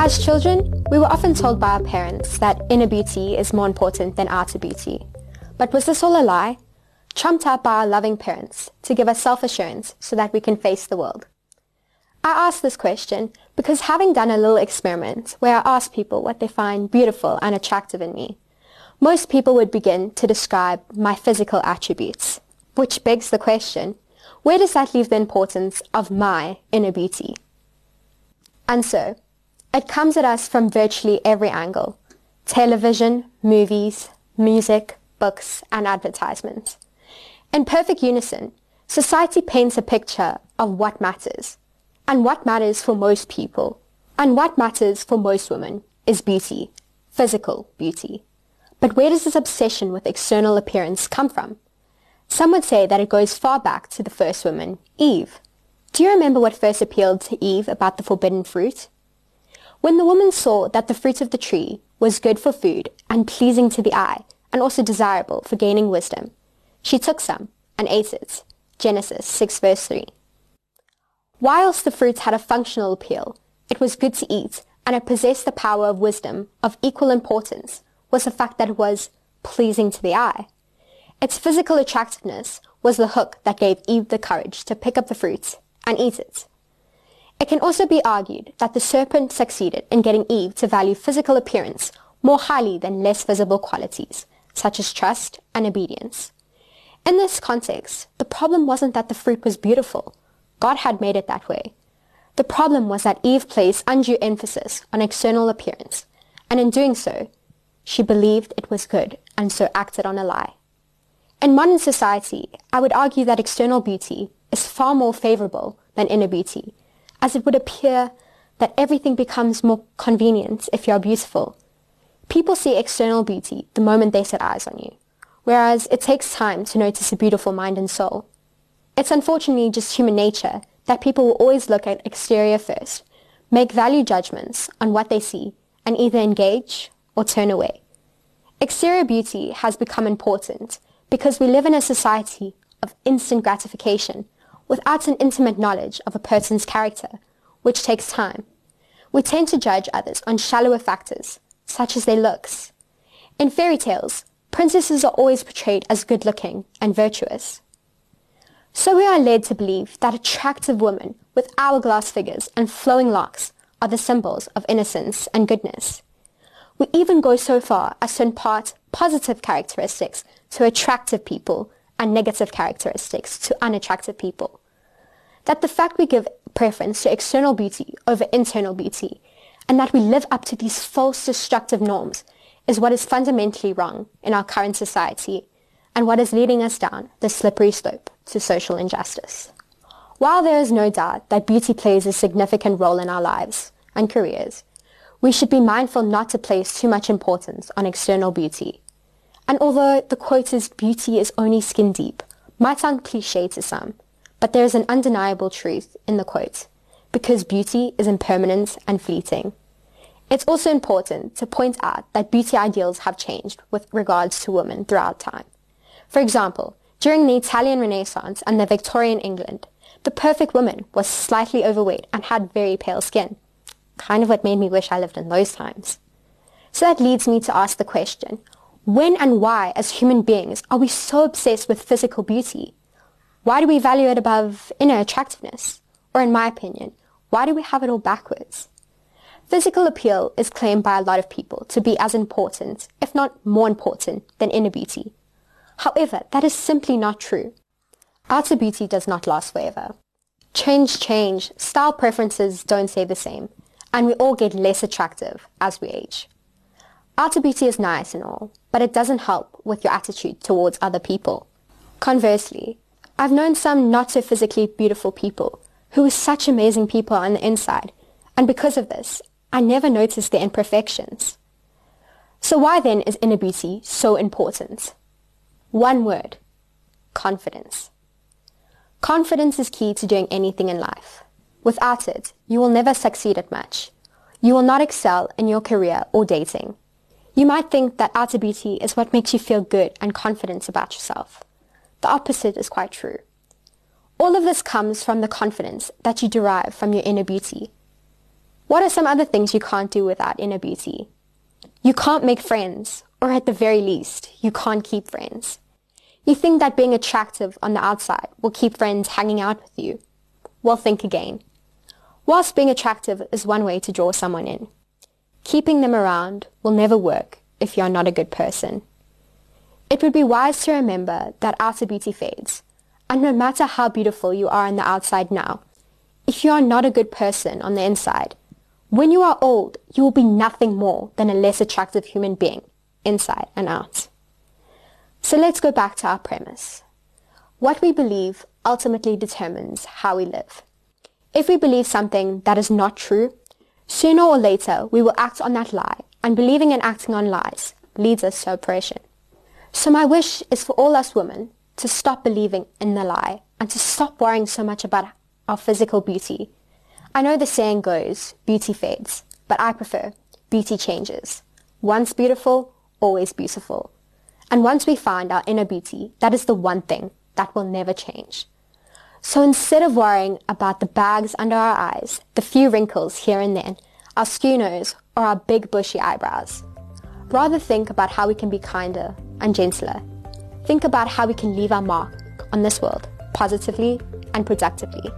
As children, we were often told by our parents that inner beauty is more important than outer beauty. But was this all a lie? Trumped up by our loving parents to give us self-assurance so that we can face the world. I ask this question because having done a little experiment where I asked people what they find beautiful and attractive in me, most people would begin to describe my physical attributes, which begs the question, where does that leave the importance of my inner beauty? And so, it comes at us from virtually every angle. Television, movies, music, books, and advertisements. In perfect unison, society paints a picture of what matters. And what matters for most people, and what matters for most women, is beauty, physical beauty. But where does this obsession with external appearance come from? Some would say that it goes far back to the first woman, Eve. Do you remember what first appealed to Eve about the forbidden fruit? When the woman saw that the fruit of the tree was good for food and pleasing to the eye and also desirable for gaining wisdom, she took some and ate it. Genesis 6 verse 3. Whilst the fruit had a functional appeal, it was good to eat and it possessed the power of wisdom of equal importance was the fact that it was pleasing to the eye. Its physical attractiveness was the hook that gave Eve the courage to pick up the fruit and eat it. It can also be argued that the serpent succeeded in getting Eve to value physical appearance more highly than less visible qualities, such as trust and obedience. In this context, the problem wasn't that the fruit was beautiful. God had made it that way. The problem was that Eve placed undue emphasis on external appearance, and in doing so, she believed it was good and so acted on a lie. In modern society, I would argue that external beauty is far more favorable than inner beauty, as it would appear that everything becomes more convenient if you are beautiful. People see external beauty the moment they set eyes on you, whereas it takes time to notice a beautiful mind and soul. It's unfortunately just human nature that people will always look at exterior first, make value judgments on what they see, and either engage or turn away. Exterior beauty has become important because we live in a society of instant gratification without an intimate knowledge of a person's character, which takes time. We tend to judge others on shallower factors, such as their looks. In fairy tales, princesses are always portrayed as good-looking and virtuous. So we are led to believe that attractive women with hourglass figures and flowing locks are the symbols of innocence and goodness. We even go so far as to impart positive characteristics to attractive people and negative characteristics to unattractive people. That the fact we give preference to external beauty over internal beauty and that we live up to these false destructive norms is what is fundamentally wrong in our current society and what is leading us down the slippery slope to social injustice. While there is no doubt that beauty plays a significant role in our lives and careers, we should be mindful not to place too much importance on external beauty. And although the quote is beauty is only skin deep, might sound cliche to some, but there is an undeniable truth in the quote, because beauty is impermanent and fleeting. It's also important to point out that beauty ideals have changed with regards to women throughout time. For example, during the Italian Renaissance and the Victorian England, the perfect woman was slightly overweight and had very pale skin kind of what made me wish I lived in those times. So that leads me to ask the question, when and why as human beings are we so obsessed with physical beauty? Why do we value it above inner attractiveness? Or in my opinion, why do we have it all backwards? Physical appeal is claimed by a lot of people to be as important, if not more important, than inner beauty. However, that is simply not true. Outer beauty does not last forever. Change change, style preferences don't stay the same, and we all get less attractive as we age. Outer beauty is nice and all, but it doesn't help with your attitude towards other people. Conversely, I've known some not so physically beautiful people who are such amazing people on the inside, and because of this, I never noticed their imperfections. So why then is inner beauty so important? One word, confidence. Confidence is key to doing anything in life. Without it, you will never succeed at much. You will not excel in your career or dating. You might think that outer beauty is what makes you feel good and confident about yourself. The opposite is quite true. All of this comes from the confidence that you derive from your inner beauty. What are some other things you can't do without inner beauty? You can't make friends, or at the very least, you can't keep friends. You think that being attractive on the outside will keep friends hanging out with you. Well, think again. Whilst being attractive is one way to draw someone in, keeping them around will never work if you're not a good person. It would be wise to remember that outer beauty fades, and no matter how beautiful you are on the outside now, if you are not a good person on the inside, when you are old, you will be nothing more than a less attractive human being, inside and out. So let's go back to our premise. What we believe ultimately determines how we live. If we believe something that is not true, sooner or later we will act on that lie, and believing and acting on lies leads us to oppression. So my wish is for all us women to stop believing in the lie and to stop worrying so much about our physical beauty. I know the saying goes, beauty fades, but I prefer beauty changes. Once beautiful, always beautiful. And once we find our inner beauty, that is the one thing that will never change. So instead of worrying about the bags under our eyes, the few wrinkles here and there, our skew nose, or our big bushy eyebrows, rather think about how we can be kinder and gentler. Think about how we can leave our mark on this world positively and productively.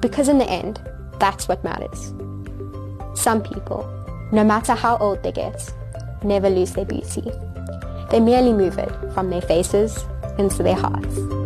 Because in the end, that's what matters. Some people, no matter how old they get, never lose their beauty. They merely move it from their faces into their hearts.